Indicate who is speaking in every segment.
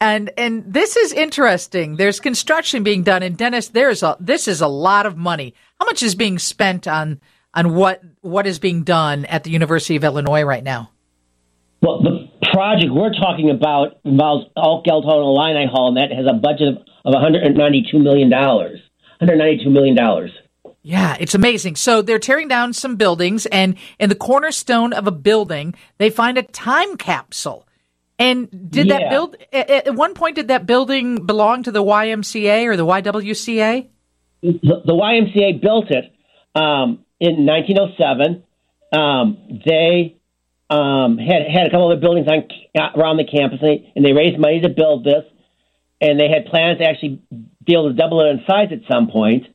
Speaker 1: And and this is interesting. There's construction being done, and Dennis, there's a this is a lot of money. How much is being spent on on what what is being done at the University of Illinois right now?
Speaker 2: Well, the project we're talking about involves Hall and Illini Hall, and that has a budget of, of 192 million dollars. 192 million dollars.
Speaker 1: Yeah, it's amazing. So they're tearing down some buildings, and in the cornerstone of a building, they find a time capsule. And did
Speaker 2: Yeah.
Speaker 1: that build at, at one point? Did that building belong to the YMCA or the YWCA?
Speaker 2: The, the YMCA built it um, in 1907. Um, they um, had had a couple other buildings on around the campus, and they, and they raised money to build this. And they had plans to actually be able to double it in size at some point.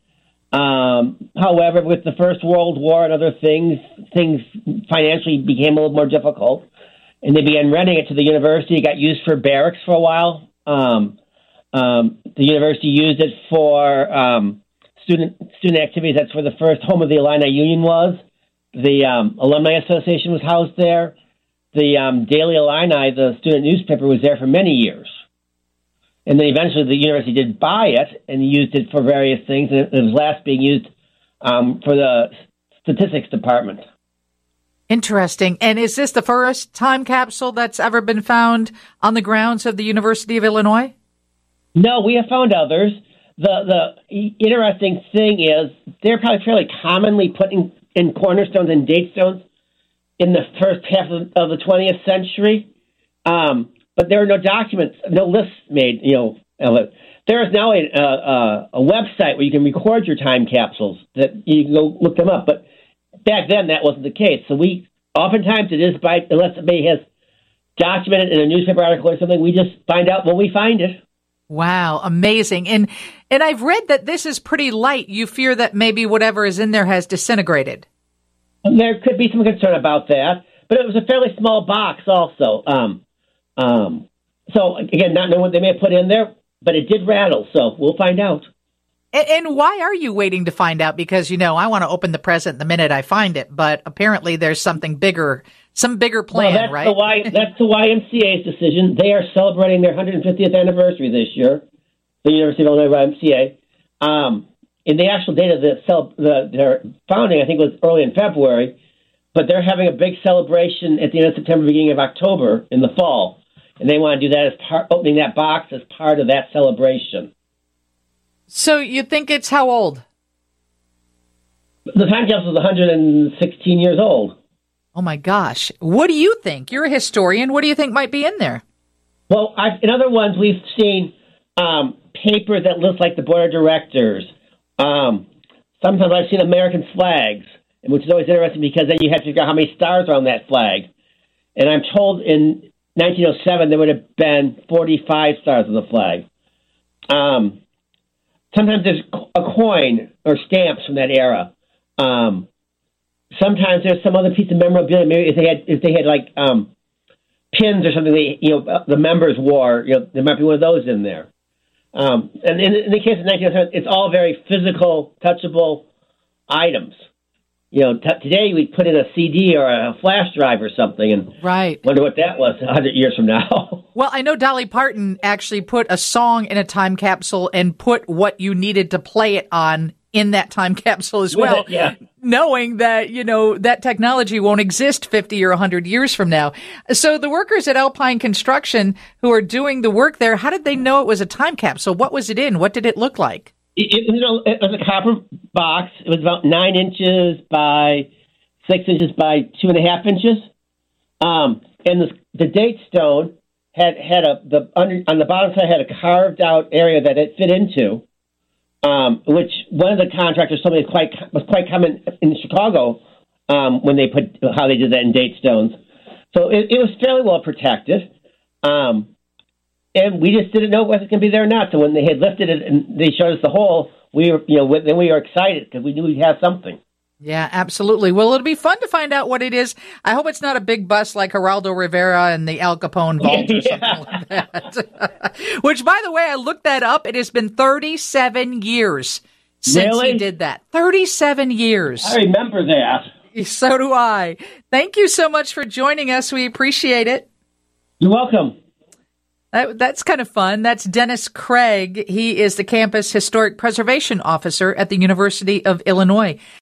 Speaker 2: Um, however, with the First World War and other things, things financially became a little more difficult, and they began renting it to the university. It got used for barracks for a while. Um, um, the university used it for um, student student activities. That's where the first home of the Illini Union was. The um, Alumni Association was housed there. The um, Daily Illini, the student newspaper, was there for many years. And then eventually the university did buy it and used it for various things. And it was last being used um, for the statistics department.
Speaker 1: Interesting. And is this the first time capsule that's ever been found on the grounds of the University of Illinois?
Speaker 2: No, we have found others. The the interesting thing is they're probably fairly commonly put in, in cornerstones and date stones in the first half of, of the 20th century. Um, but there are no documents, no lists made. You know. There is now a, a, a website where you can record your time capsules that you can go look them up. But back then that wasn't the case. So we oftentimes it is by unless somebody has documented in a newspaper article or something, we just find out when we find it.
Speaker 1: Wow, amazing. And and I've read that this is pretty light. You fear that maybe whatever is in there has disintegrated.
Speaker 2: And There could be some concern about that, but it was a fairly small box also. Um, um, so again, not knowing what they may have put in there, but it did rattle. So we'll find out.
Speaker 1: And, why are you waiting to find out? Because you know I want to open the present the minute I find it, but apparently there's something bigger, some bigger plan,
Speaker 2: well, that's
Speaker 1: right?
Speaker 2: The y, that's the YMCA's decision. They are celebrating their 150th anniversary this year, the University of Illinois YMCA. Um, and the actual date of the, cel- the their founding, I think, was early in February, but they're having a big celebration at the end of September, beginning of October in the fall, and they want to do that as part, opening that box as part of that celebration.
Speaker 1: So you think it's how old?
Speaker 2: The time capsule is 116 years old.
Speaker 1: Oh my gosh! What do you think? You're a historian. What do you think might be in there?
Speaker 2: Well, I've, in other ones, we've seen um, papers that list like the board of directors. Um, sometimes I've seen American flags, which is always interesting because then you have to figure out how many stars are on that flag. And I'm told in 1907 there would have been 45 stars on the flag. Um, sometimes there's a coin or stamps from that era. Um, sometimes there's some other piece of memorabilia. Maybe if they had, if they had like um, pins or something, they, you know, the members wore. You know, there might be one of those in there. Um, and in, in the case of 1907, it's all very physical, touchable items. You know, t- today we put in a CD or a flash drive or something, and
Speaker 1: Right.
Speaker 2: wonder what that was 100 years from now.
Speaker 1: Well, I know Dolly Parton actually put a song in a time capsule and put what you needed to play it on in that time capsule as well.
Speaker 2: yeah.
Speaker 1: Knowing that, you know, that technology won't exist 50 or 100 years from now. So the workers at Alpine Construction who are doing the work there, how did they know it was a time capsule? What was it in? What did it look like?
Speaker 2: It, it, was a, it was a copper box. It was about nine inches by six inches by two and a half inches. Um, and the, the date stone had had a the under, on the bottom side had a carved out area that it fit into, um, which one of the contractors told me quite was quite common in Chicago um, when they put how they did that in date stones. So it, it was fairly well protected. Um, and we just didn't know whether it was going to be there or not. So when they had lifted it and they showed us the hole, we were, you know, then we were excited because we knew we'd have something.
Speaker 1: Yeah, absolutely. Well, it'll be fun to find out what it is. I hope it's not a big bus like Geraldo Rivera and the Al Capone vault or something like that. Which, by the way, I looked that up. It has been 37 years since
Speaker 2: Really?
Speaker 1: he did that. 37 years.
Speaker 2: I remember that.
Speaker 1: So do I. Thank you so much for joining us. We appreciate it.
Speaker 2: You're welcome.
Speaker 1: That, that's kind of fun. That's Dennis Craig. He is the campus historic preservation officer at the University of Illinois.